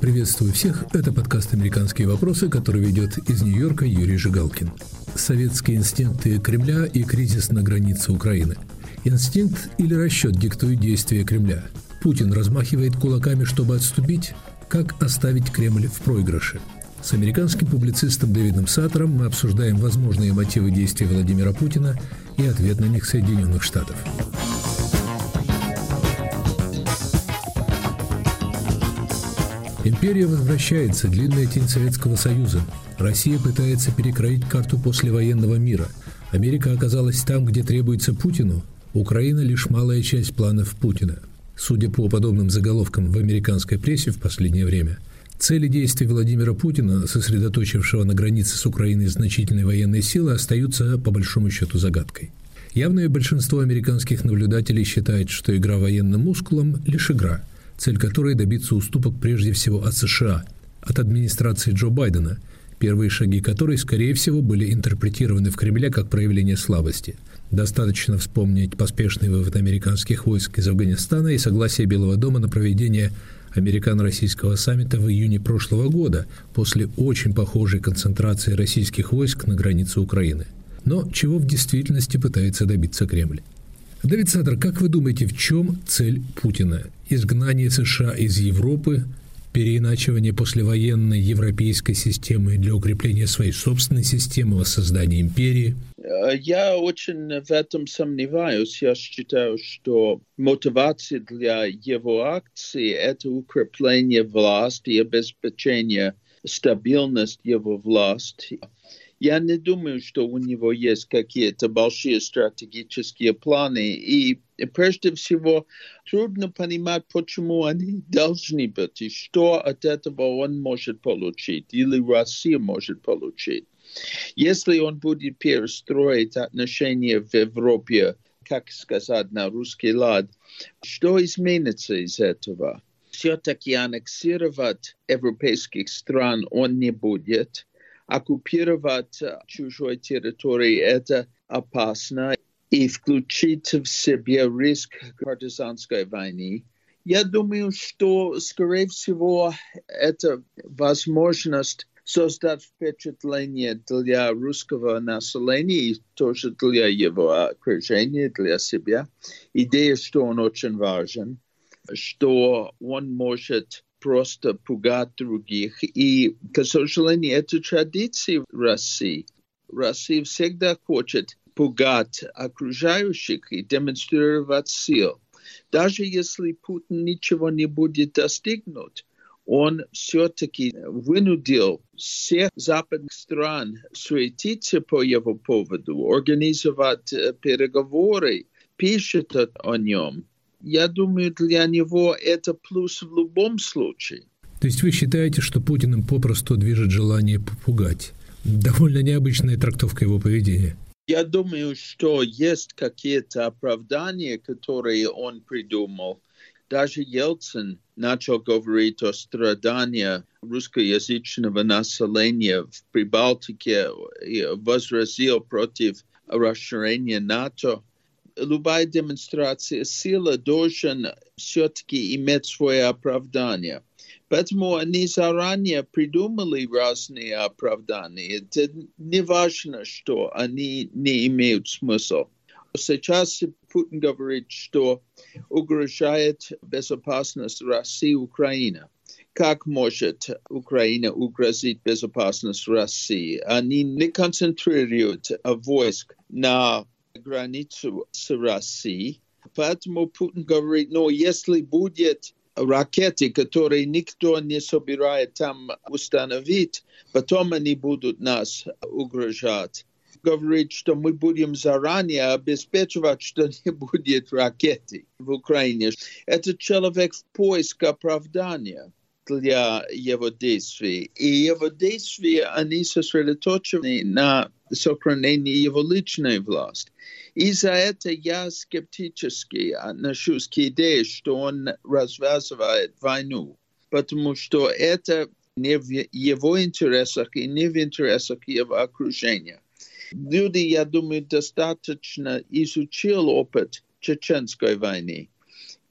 Приветствую всех. Это подкаст «Американские вопросы», который ведет из Нью-Йорка Юрий Жигалкин. Советские инстинкты Кремля и кризис на границе Украины. Инстинкт или расчет диктует действия Кремля. Путин размахивает кулаками, чтобы отступить. Как оставить Кремль в проигрыше? С американским публицистом Дэвидом Саттером мы обсуждаем возможные мотивы действий Владимира Путина и ответ на них Соединенных Штатов. Империя возвращается, длинная тень Советского Союза. Россия пытается перекроить карту послевоенного мира. Америка оказалась там, где требуется Путину. Украина – лишь малая часть планов Путина. Судя по подобным заголовкам в американской прессе в последнее время, цели действий Владимира Путина, сосредоточившего на границе с Украиной значительной военной силы, остаются по большому счету загадкой. Явное большинство американских наблюдателей считает, что игра военным мускулом – лишь игра – цель которой добиться уступок прежде всего от США, от администрации Джо Байдена, первые шаги которой, скорее всего, были интерпретированы в Кремле как проявление слабости. Достаточно вспомнить поспешный вывод американских войск из Афганистана и согласие Белого дома на проведение американо-российского саммита в июне прошлого года после очень похожей концентрации российских войск на границе Украины. Но чего в действительности пытается добиться Кремль? Давид Садр, как вы думаете, в чем цель Путина? Изгнание США из Европы, переиначивание послевоенной европейской системы для укрепления своей собственной системы, воссоздания империи? Я очень в этом сомневаюсь. Я считаю, что мотивация для его акции – это укрепление власти и обеспечение стабильности его власти. Я не думаю, что у него есть какие-то большие стратегические планы. И прежде всего, трудно понимать, почему они должны быть, и что от этого он может получить, или Россия может получить. Если он будет перестроить отношения в Европе, как сказать на русский лад, что изменится из этого? Все-таки аннексировать европейских стран он не будет оккупировать чужой территории – это опасно. И включить в себе риск партизанской войны. Я думаю, что, скорее всего, это возможность создать впечатление для русского населения и тоже для его окружения, для себя. Идея, что он очень важен, что он может просто пугать других. И, к сожалению, это традиция России. Россия всегда хочет пугать окружающих и демонстрировать силу. Даже если Путин ничего не будет достигнуть, он все-таки вынудил всех западных стран суетиться по его поводу, организовать переговоры, пишет о нем я думаю, для него это плюс в любом случае. То есть вы считаете, что Путиным попросту движет желание попугать? Довольно необычная трактовка его поведения. Я думаю, что есть какие-то оправдания, которые он придумал. Даже Ельцин начал говорить о страдании русскоязычного населения в Прибалтике и возразил против расширения НАТО любая демонстрация силы должен все-таки иметь свое оправдание. Поэтому они заранее придумали разные оправдания. Это не важно, что они не имеют смысла. Сейчас Путин говорит, что угрожает безопасность России и Украины. Как может Украина угрозить безопасность России? Они не концентрируют войск на границу с Россией. Поэтому Путин говорит, но если будет ракеты, которые никто не собирает там установить, потом они будут нас угрожать. Говорит, что мы будем заранее обеспечивать, что не будет ракеты в Украине. Это человек в поиск оправдания для его действий. И его действия, они сосредоточены на сохранении его личной власти. И за это я скептически отношусь к идее, что он развязывает войну, потому что это не в его интересах и не в интересах его окружения. Люди, я думаю, достаточно изучил опыт чеченской войны.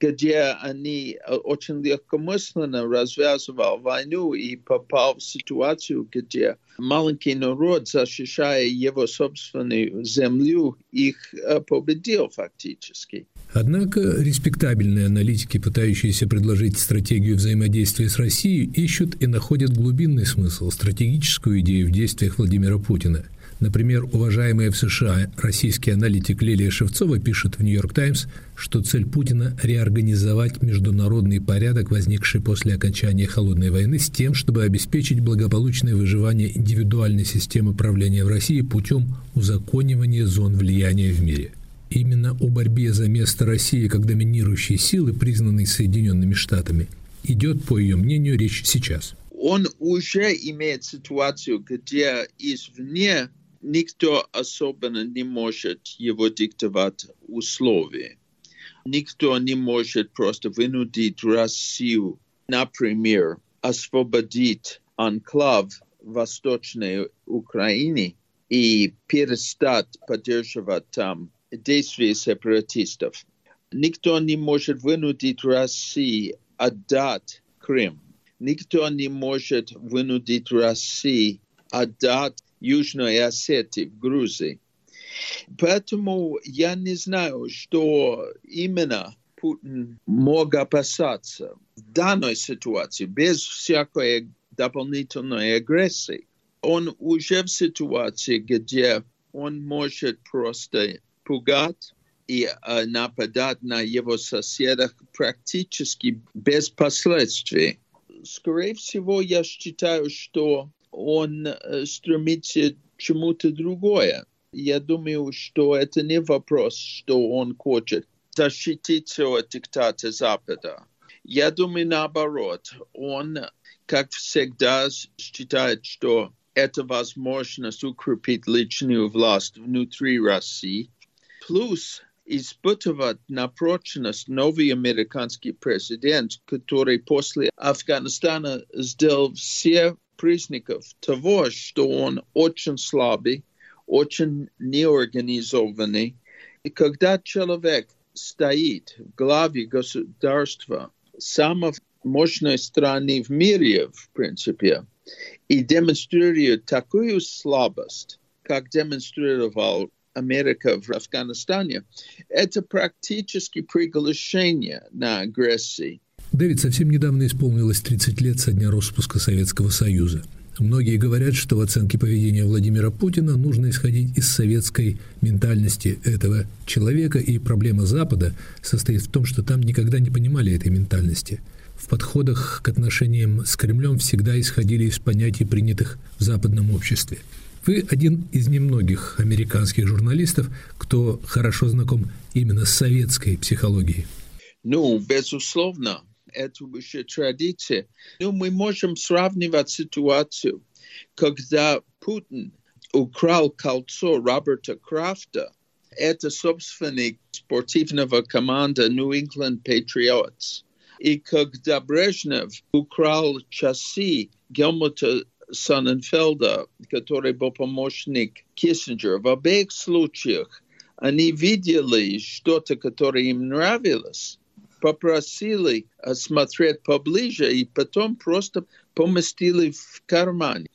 Где они очень легкомысленно развязывал войну и попал в ситуацию, где маленький народ, защищая его собственную землю, их победил фактически. Однако респектабельные аналитики, пытающиеся предложить стратегию взаимодействия с Россией, ищут и находят глубинный смысл, стратегическую идею в действиях Владимира Путина – Например, уважаемая в США российский аналитик Лилия Шевцова пишет в «Нью-Йорк Таймс», что цель Путина – реорганизовать международный порядок, возникший после окончания Холодной войны, с тем, чтобы обеспечить благополучное выживание индивидуальной системы правления в России путем узаконивания зон влияния в мире. Именно о борьбе за место России как доминирующей силы, признанной Соединенными Штатами, идет, по ее мнению, речь сейчас. Он уже имеет ситуацию, где извне никто особенно не может его диктовать условия. Никто не может просто вынудить Россию, например, освободить анклав Восточной Украине и перестать поддерживать там действия сепаратистов. Никто не может вынудить Россию отдать Крым. Никто не может вынудить Россию отдать Южной Осетии, в Грузии. Поэтому я не знаю, что именно Путин мог опасаться в данной ситуации, без всякой дополнительной агрессии. Он уже в ситуации, где он может просто пугать и нападать на его соседах практически без последствий. Скорее всего, я считаю, что он э, стремится чему-то другое. Я думаю, что это не вопрос, что он хочет защититься от диктата Запада. Я думаю, наоборот, он, как всегда, считает, что это возможность укрепить личную власть внутри России, плюс испытывать на прочность новый американский президент, который после Афганистана сделал все признаков того, что он очень слабый, очень неорганизованный. И когда человек стоит в главе государства, самой мощной страны в мире, в принципе, и демонстрирует такую слабость, как демонстрировал Америка в Афганистане, это практически приглашение на агрессию. Дэвид, совсем недавно исполнилось 30 лет со дня распуска Советского Союза. Многие говорят, что в оценке поведения Владимира Путина нужно исходить из советской ментальности этого человека, и проблема Запада состоит в том, что там никогда не понимали этой ментальности. В подходах к отношениям с Кремлем всегда исходили из понятий, принятых в западном обществе. Вы один из немногих американских журналистов, кто хорошо знаком именно с советской психологией. Ну, безусловно эту традицию. Но мы можем сравнивать ситуацию, когда Путин украл кольцо Роберта Крафта. Это собственник спортивного команда New England Patriots. И когда Брежнев украл часы Гелмута Соненфелда, который был помощник Киссинджера, в обеих случаях они видели что-то, которое им нравилось, попросили смотреть поближе и потом просто поместили в карман.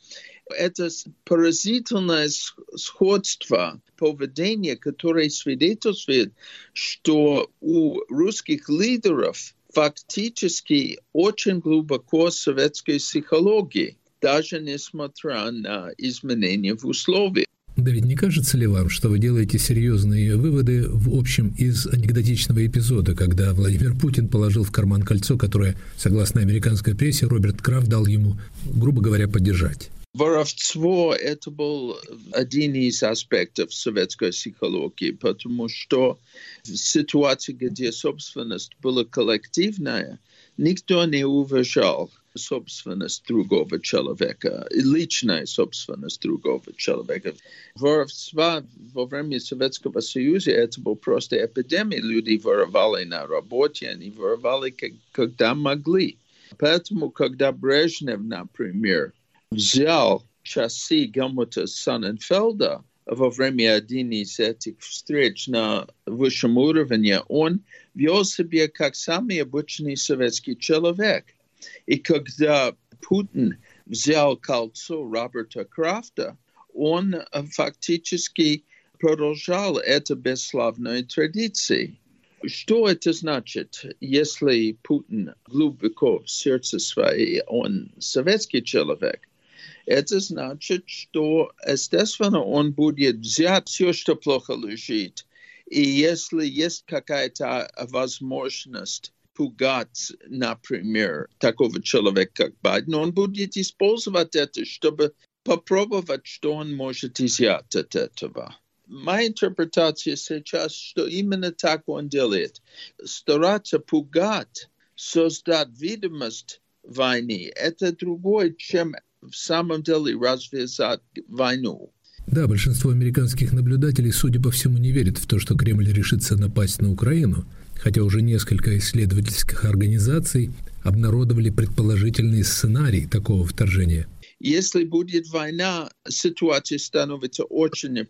Это поразительное сходство поведения, которое свидетельствует, что у русских лидеров фактически очень глубоко советской психологии, даже несмотря на изменения в условиях. Давид, не кажется ли вам, что вы делаете серьезные выводы в общем из анекдотичного эпизода, когда Владимир Путин положил в карман кольцо, которое, согласно американской прессе, Роберт Крафт дал ему, грубо говоря, поддержать? Воровство – это был один из аспектов советской психологии, потому что в ситуации, где собственность была коллективная, никто не уважал собственность другого человека, личная собственность другого человека. Воровство во время Советского Союза это был просто эпидемия. Люди воровали на работе, они воровали, когда могли. Поэтому, когда Брежнев, например, взял часы Гелмута Соненфелда, во время одной из этих встреч на высшем уровне, он вел себя как самый обычный советский человек. И когда Путин взял кольцо Роберта Крафта, он фактически продолжал эту бесславную традицию. Что это значит, если Путин глубоко в сердце своей, он советский человек? Это значит, что, естественно, он будет взять все, что плохо лежит. И если есть какая-то возможность пугать, например, такого человека, как Байден, он будет использовать это, чтобы попробовать, что он может изъять от этого. Моя интерпретация сейчас, что именно так он делает. Стараться пугать, создать видимость войны, это другое, чем в самом деле развязать войну. Да, большинство американских наблюдателей, судя по всему, не верят в то, что Кремль решится напасть на Украину, хотя уже несколько исследовательских организаций обнародовали предположительный сценарий такого вторжения. Если будет война, ситуация становится очень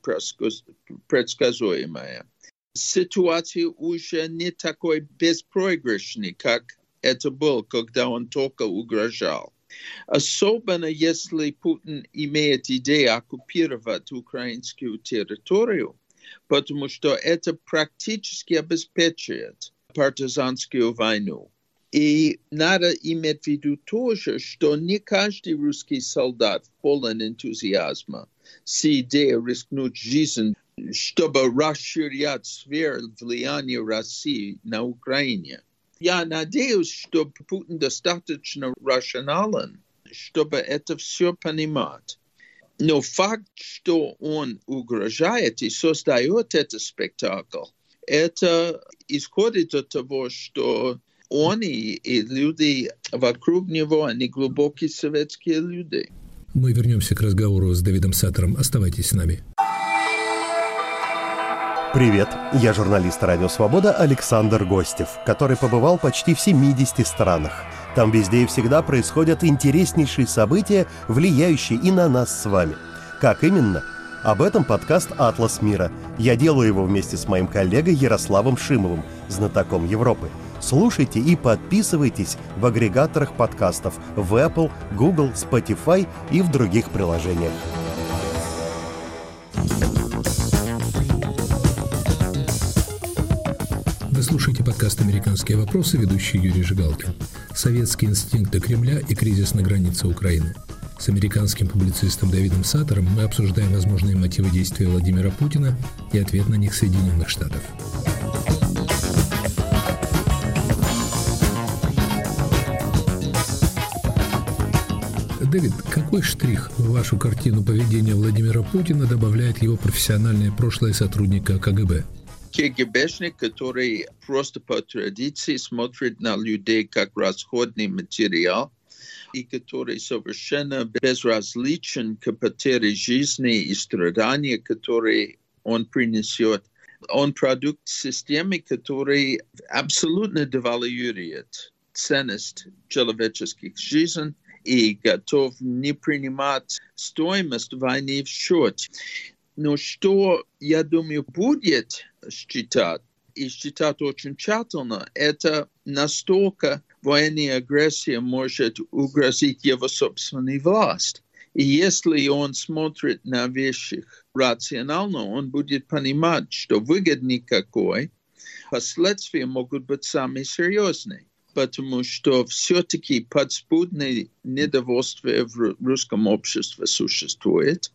предсказуемая. Ситуация уже не такой беспроигрышной, как это было, когда он только угрожал. Особенно если Путин имеет идею оккупировать украинскую территорию, потому что это практически обеспечивает партизанскую войну. И надо иметь в виду тоже, что не каждый русский солдат полон энтузиазма с идеей рискнуть жизнь, чтобы расширять сферу влияния России на Украине. Я надеюсь, что Путин достаточно рационален, чтобы это все понимать. Но факт, что он угрожает и создает этот спектакль, это исходит от того, что он и, и люди вокруг него, они глубокие советские люди. Мы вернемся к разговору с Давидом Саттером. Оставайтесь с нами. Привет, я журналист «Радио Свобода» Александр Гостев, который побывал почти в 70 странах. Там везде и всегда происходят интереснейшие события, влияющие и на нас с вами. Как именно? Об этом подкаст «Атлас мира». Я делаю его вместе с моим коллегой Ярославом Шимовым, знатоком Европы. Слушайте и подписывайтесь в агрегаторах подкастов в Apple, Google, Spotify и в других приложениях. Слушаете подкаст «Американские вопросы», ведущий Юрий Жигалкин. Советские инстинкты Кремля и кризис на границе Украины. С американским публицистом Давидом Саттером мы обсуждаем возможные мотивы действия Владимира Путина и ответ на них Соединенных Штатов. Дэвид, какой штрих в вашу картину поведения Владимира Путина добавляет его профессиональное прошлое сотрудника КГБ? КГБшник, который просто по традиции смотрит на людей как расходный материал, и который совершенно безразличен к потере жизни и страдания, которые он принесет. Он продукт системы, который абсолютно девалюирует ценность человеческих жизней и готов не принимать стоимость войны в счет. Но что, я думаю, будет считать, и считать очень тщательно, это настолько военная агрессия может угрозить его собственной власть. И если он смотрит на вещи рационально, он будет понимать, что выгод никакой, последствия могут быть самые серьезные, потому что все-таки подспудное недовольство в русском обществе существует –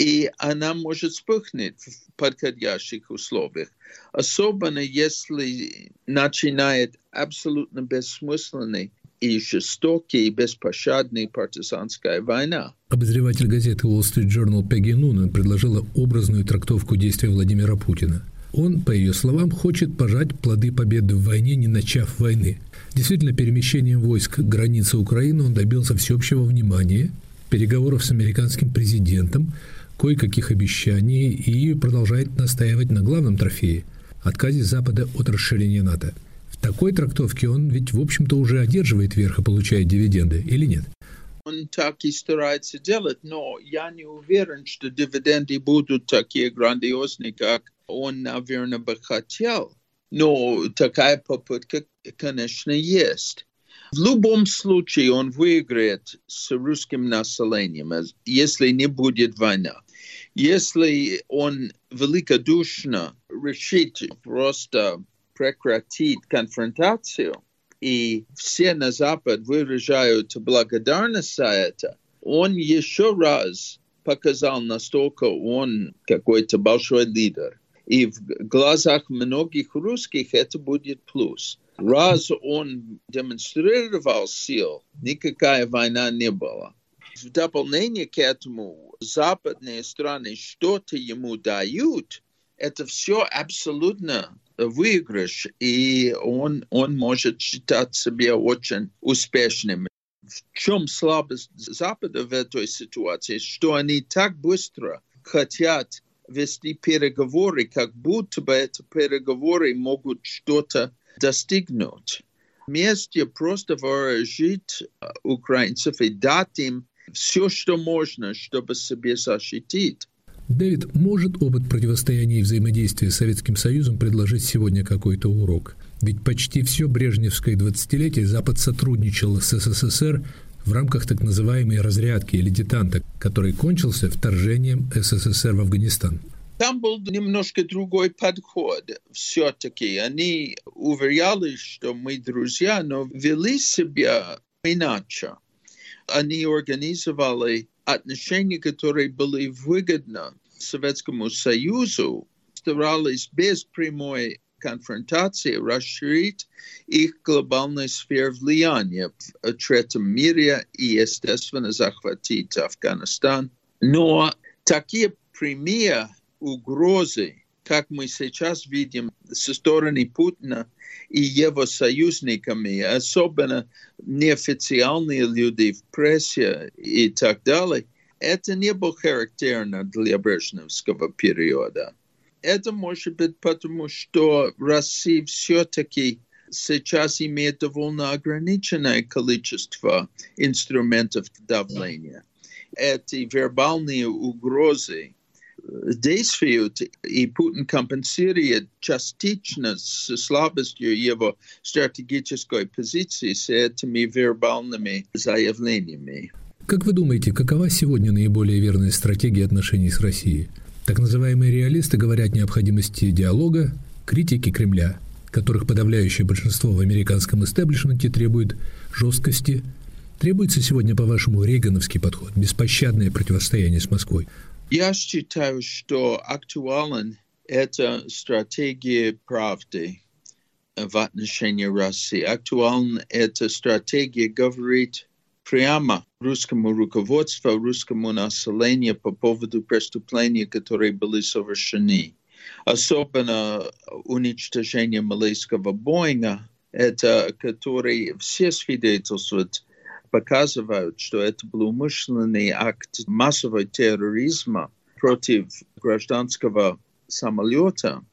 и она может вспыхнуть в подходящих условиях. Особенно если начинает абсолютно бессмысленный и жестокий и беспощадный партизанская война. Обозреватель газеты Wall Street Journal Пегги Нунен предложила образную трактовку действия Владимира Путина. Он, по ее словам, хочет пожать плоды победы в войне, не начав войны. Действительно, перемещением войск к границе Украины он добился всеобщего внимания, переговоров с американским президентом, кое-каких обещаний и продолжает настаивать на главном трофее – отказе Запада от расширения НАТО. В такой трактовке он ведь, в общем-то, уже одерживает верх и получает дивиденды, или нет? Он так и старается делать, но я не уверен, что дивиденды будут такие грандиозные, как он, наверное, бы хотел. Но такая попытка, конечно, есть. В любом случае он выиграет с русским населением, если не будет война. Если он великодушно решит просто прекратить конфронтацию, и все на Запад выражают благодарность за это, он еще раз показал, настолько он какой-то большой лидер. И в глазах многих русских это будет плюс. Раз он демонстрировал сил, никакая война не была. В дополнение к этому западные страны что-то ему дают, это все абсолютно выигрыш, и он, он может считать себя очень успешным. В чем слабость Запада в этой ситуации, что они так быстро хотят вести переговоры, как будто бы эти переговоры могут что-то достигнуть. Вместе просто вооружить украинцев и дать им все, что можно, чтобы себя защитить. Дэвид, может опыт противостояния и взаимодействия с Советским Союзом предложить сегодня какой-то урок? Ведь почти все брежневское 20-летие Запад сотрудничал с СССР в рамках так называемой разрядки или детанта, который кончился вторжением СССР в Афганистан. Там был немножко другой подход. Все-таки они уверяли, что мы друзья, но вели себя иначе. Они организовали отношения, которые были выгодны Советскому Союзу, старались без прямой конфронтации расширить их глобальную сферу влияния в третьем мире и, естественно, захватить Афганистан. Но такие прямые угрозы, как мы сейчас видим со стороны Путина и его союзниками, особенно неофициальные люди в прессе и так далее, это не было характерно для брежневского периода. Это может быть потому, что Россия все-таки сейчас имеет довольно ограниченное количество инструментов давления. Эти вербальные угрозы действуют, и Путин компенсирует частично с слабостью его стратегической позиции с этими вербальными заявлениями. Как вы думаете, какова сегодня наиболее верная стратегия отношений с Россией? Так называемые реалисты говорят необходимости диалога, критики Кремля, которых подавляющее большинство в американском истеблишменте требует жесткости. Требуется сегодня, по-вашему, рейгановский подход, беспощадное противостояние с Москвой. Я считаю, что актуален это стратегия правды в отношении России. Актуален эта стратегия говорить прямо русскому руководству, русскому населению по поводу преступлений, которые были совершены. Особенно уничтожение малайского Боинга, это который все свидетельствуют показывают, что это был умышленный акт массового терроризма против гражданского самолета.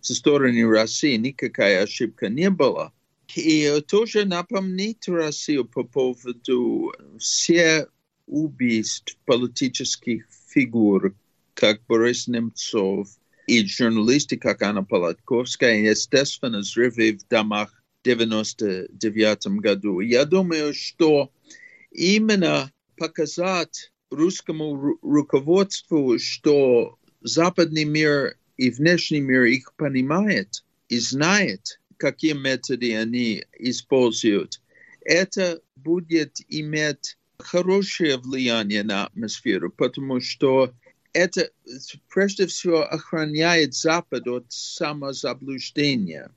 Со стороны России никакая ошибка не была. И тоже напомнить Россию по поводу всех убийств политических фигур, как Борис Немцов и журналисты, как Анна Полотковская, естественно, взрывы в домах 99 году. Я думаю, что именно показать русскому руководству, что западный мир и внешний мир их понимает и знает, какие методы они используют. Это будет иметь хорошее влияние на атмосферу, потому что это прежде всего охраняет Запад от самозаблуждения.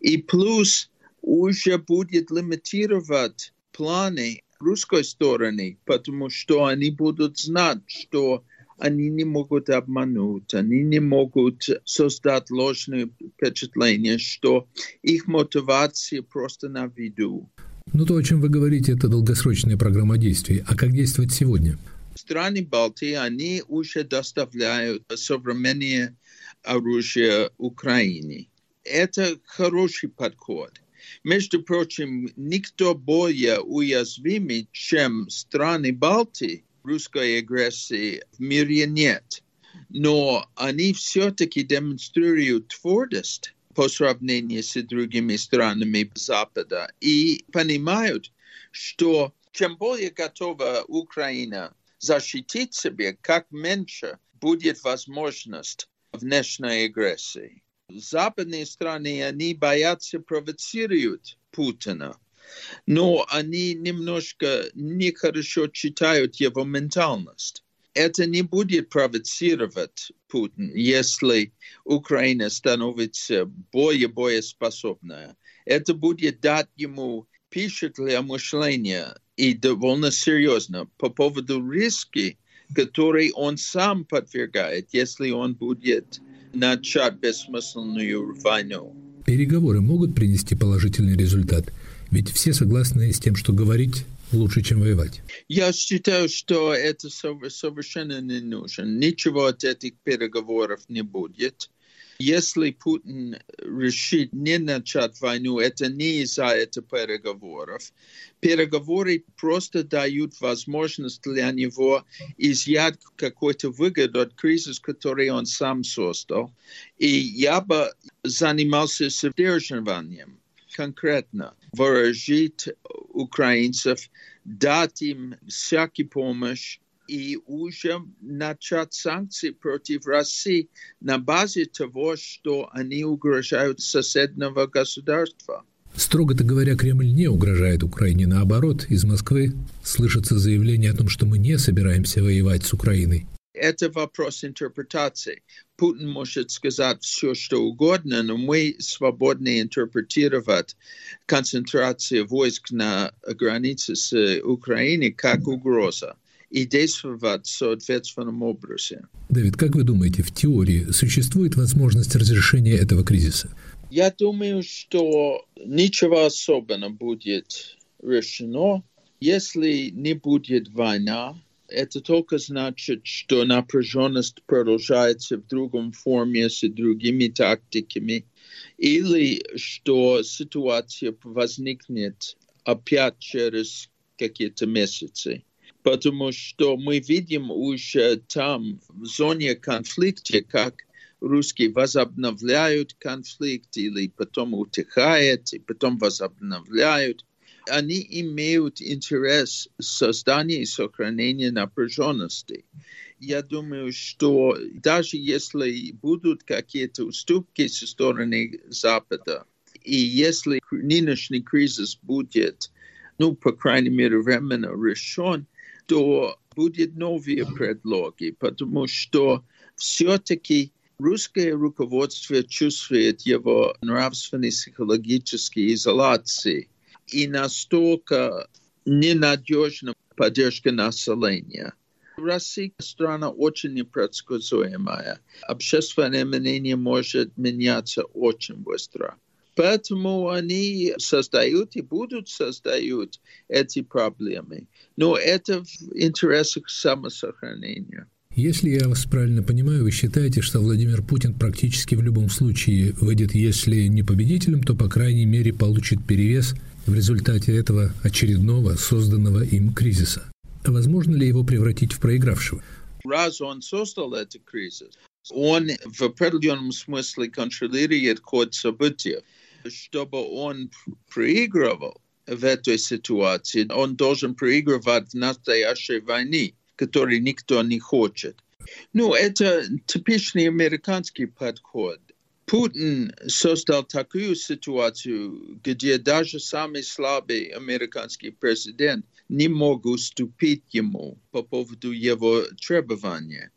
И плюс уже будет лимитировать планы русской стороны, потому что они будут знать, что они не могут обмануть, они не могут создать ложное впечатление, что их мотивация просто на виду. Ну, то, о чем вы говорите, это долгосрочная программа действий. А как действовать сегодня? Страны Балтии, они уже доставляют современное оружие Украине. Это хороший подход. Между прочим, никто более уязвимый, чем страны Балтии, русской агрессии в мире нет. Но они все-таки демонстрируют твердость по сравнению с другими странами Запада и понимают, что чем более готова Украина защитить себя, как меньше будет возможность внешней агрессии. Западные страны, они боятся провоцировать Путина, но они немножко нехорошо читают его ментальность. Это не будет провоцировать Путин, если Украина становится более боеспособной. Это будет дать ему пищу для мышления и довольно серьезно по поводу риски, который он сам подвергает, если он будет начать бессмысленную войну. Переговоры могут принести положительный результат, ведь все согласны с тем, что говорить лучше, чем воевать. Я считаю, что это совершенно не нужно. Ничего от этих переговоров не будет. Если Путин решит не начать войну, это не из-за этих переговоров. Переговоры просто дают возможность для него изъять какой-то выгоду от кризиса, который он сам создал. И я бы занимался сдерживанием конкретно, выражить украинцев, дать им всякую помощь, и уже начать санкции против России на базе того, что они угрожают соседнего государства. Строго-то говоря, Кремль не угрожает Украине. Наоборот, из Москвы слышатся заявления о том, что мы не собираемся воевать с Украиной. Это вопрос интерпретации. Путин может сказать все, что угодно, но мы свободны интерпретировать концентрацию войск на границе с Украиной как угроза и действовать в соответственном образе. Давид, как вы думаете, в теории существует возможность разрешения этого кризиса? Я думаю, что ничего особенного будет решено, если не будет война. Это только значит, что напряженность продолжается в другом форме с другими тактиками, или что ситуация возникнет опять через какие-то месяцы потому что мы видим уже там, в зоне конфликта, как русские возобновляют конфликт или потом утихает, и потом возобновляют. Они имеют интерес создания и сохранения напряженности. Я думаю, что даже если будут какие-то уступки со стороны Запада, и если нынешний кризис будет, ну, по крайней мере, временно решен, что будет новые предлоги, потому что все-таки русское руководство чувствует его нравственной психологической изоляции и настолько ненадежна поддержка населения. Россия страна очень непредсказуемая. Общественное мнение может меняться очень быстро. Поэтому они создают и будут создают эти проблемы. Но это в интересах самосохранения. Если я вас правильно понимаю, вы считаете, что Владимир Путин практически в любом случае выйдет, если не победителем, то, по крайней мере, получит перевес в результате этого очередного созданного им кризиса. Возможно ли его превратить в проигравшего? Раз он создал этот кризис, он в определенном смысле контролирует ход событий чтобы он проигрывал в этой ситуации, он должен проигрывать в настоящей войне, которой никто не хочет. Ну, это типичный американский подход. Путин создал такую ситуацию, где даже самый слабый американский президент не мог уступить ему по поводу его требования.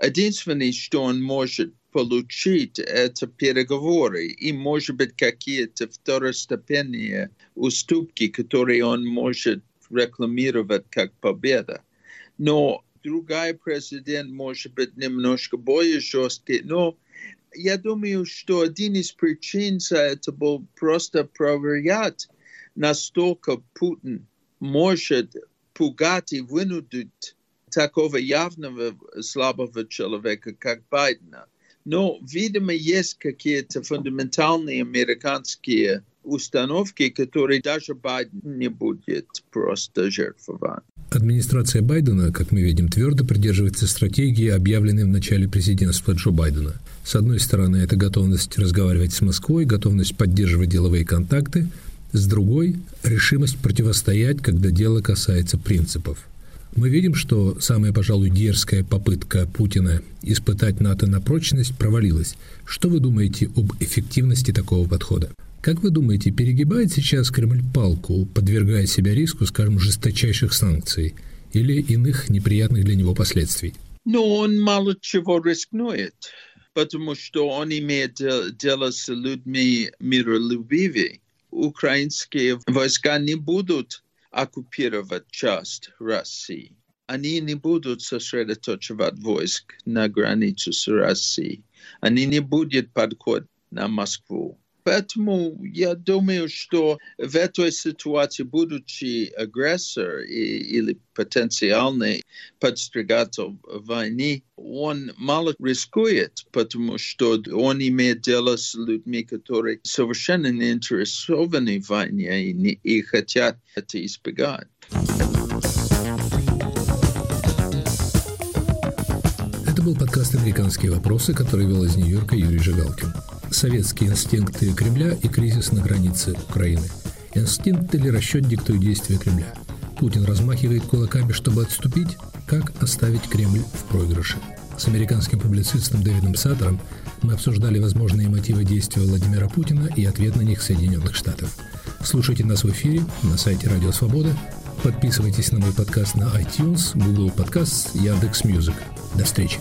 Единственное, что он может получить это переговоры и, может быть, какие-то второстепенные уступки, которые он может рекламировать как победа. Но другой президент может быть немножко более жесткий, но я думаю, что один из причин за это был просто проверять, настолько Путин может пугать и вынудить такого явного слабого человека, как Байдена – но, видимо, есть какие-то фундаментальные американские установки, которые даже Байден не будет просто жертвовать. Администрация Байдена, как мы видим, твердо придерживается стратегии, объявленной в начале президентства Джо Байдена. С одной стороны, это готовность разговаривать с Москвой, готовность поддерживать деловые контакты, с другой – решимость противостоять, когда дело касается принципов. Мы видим, что самая, пожалуй, дерзкая попытка Путина испытать НАТО на прочность провалилась. Что вы думаете об эффективности такого подхода? Как вы думаете, перегибает сейчас Кремль палку, подвергая себя риску, скажем, жесточайших санкций или иных неприятных для него последствий? Ну, он мало чего рискнует, потому что он имеет дело с людьми миролюбивыми украинские войска не будут оккупировать часть России. Они не будут сосредоточивать войск на границу с Россией. Они не будут подходить на Москву. Поэтому я думаю, что в этой ситуации, будучи агрессор и, или потенциальный подстригатель войны, он мало рискует, потому что он имеет дело с людьми, которые совершенно не интересованы в войне и, и хотят это избегать. Это был подкаст «Американские вопросы», который вел из Нью-Йорка Юрий Жигалкин советские инстинкты Кремля и кризис на границе Украины. Инстинкт или расчет диктует действия Кремля. Путин размахивает кулаками, чтобы отступить. Как оставить Кремль в проигрыше? С американским публицистом Дэвидом Саттером мы обсуждали возможные мотивы действия Владимира Путина и ответ на них Соединенных Штатов. Слушайте нас в эфире на сайте Радио Свобода. Подписывайтесь на мой подкаст на iTunes, Google Podcasts, Яндекс.Music. До встречи.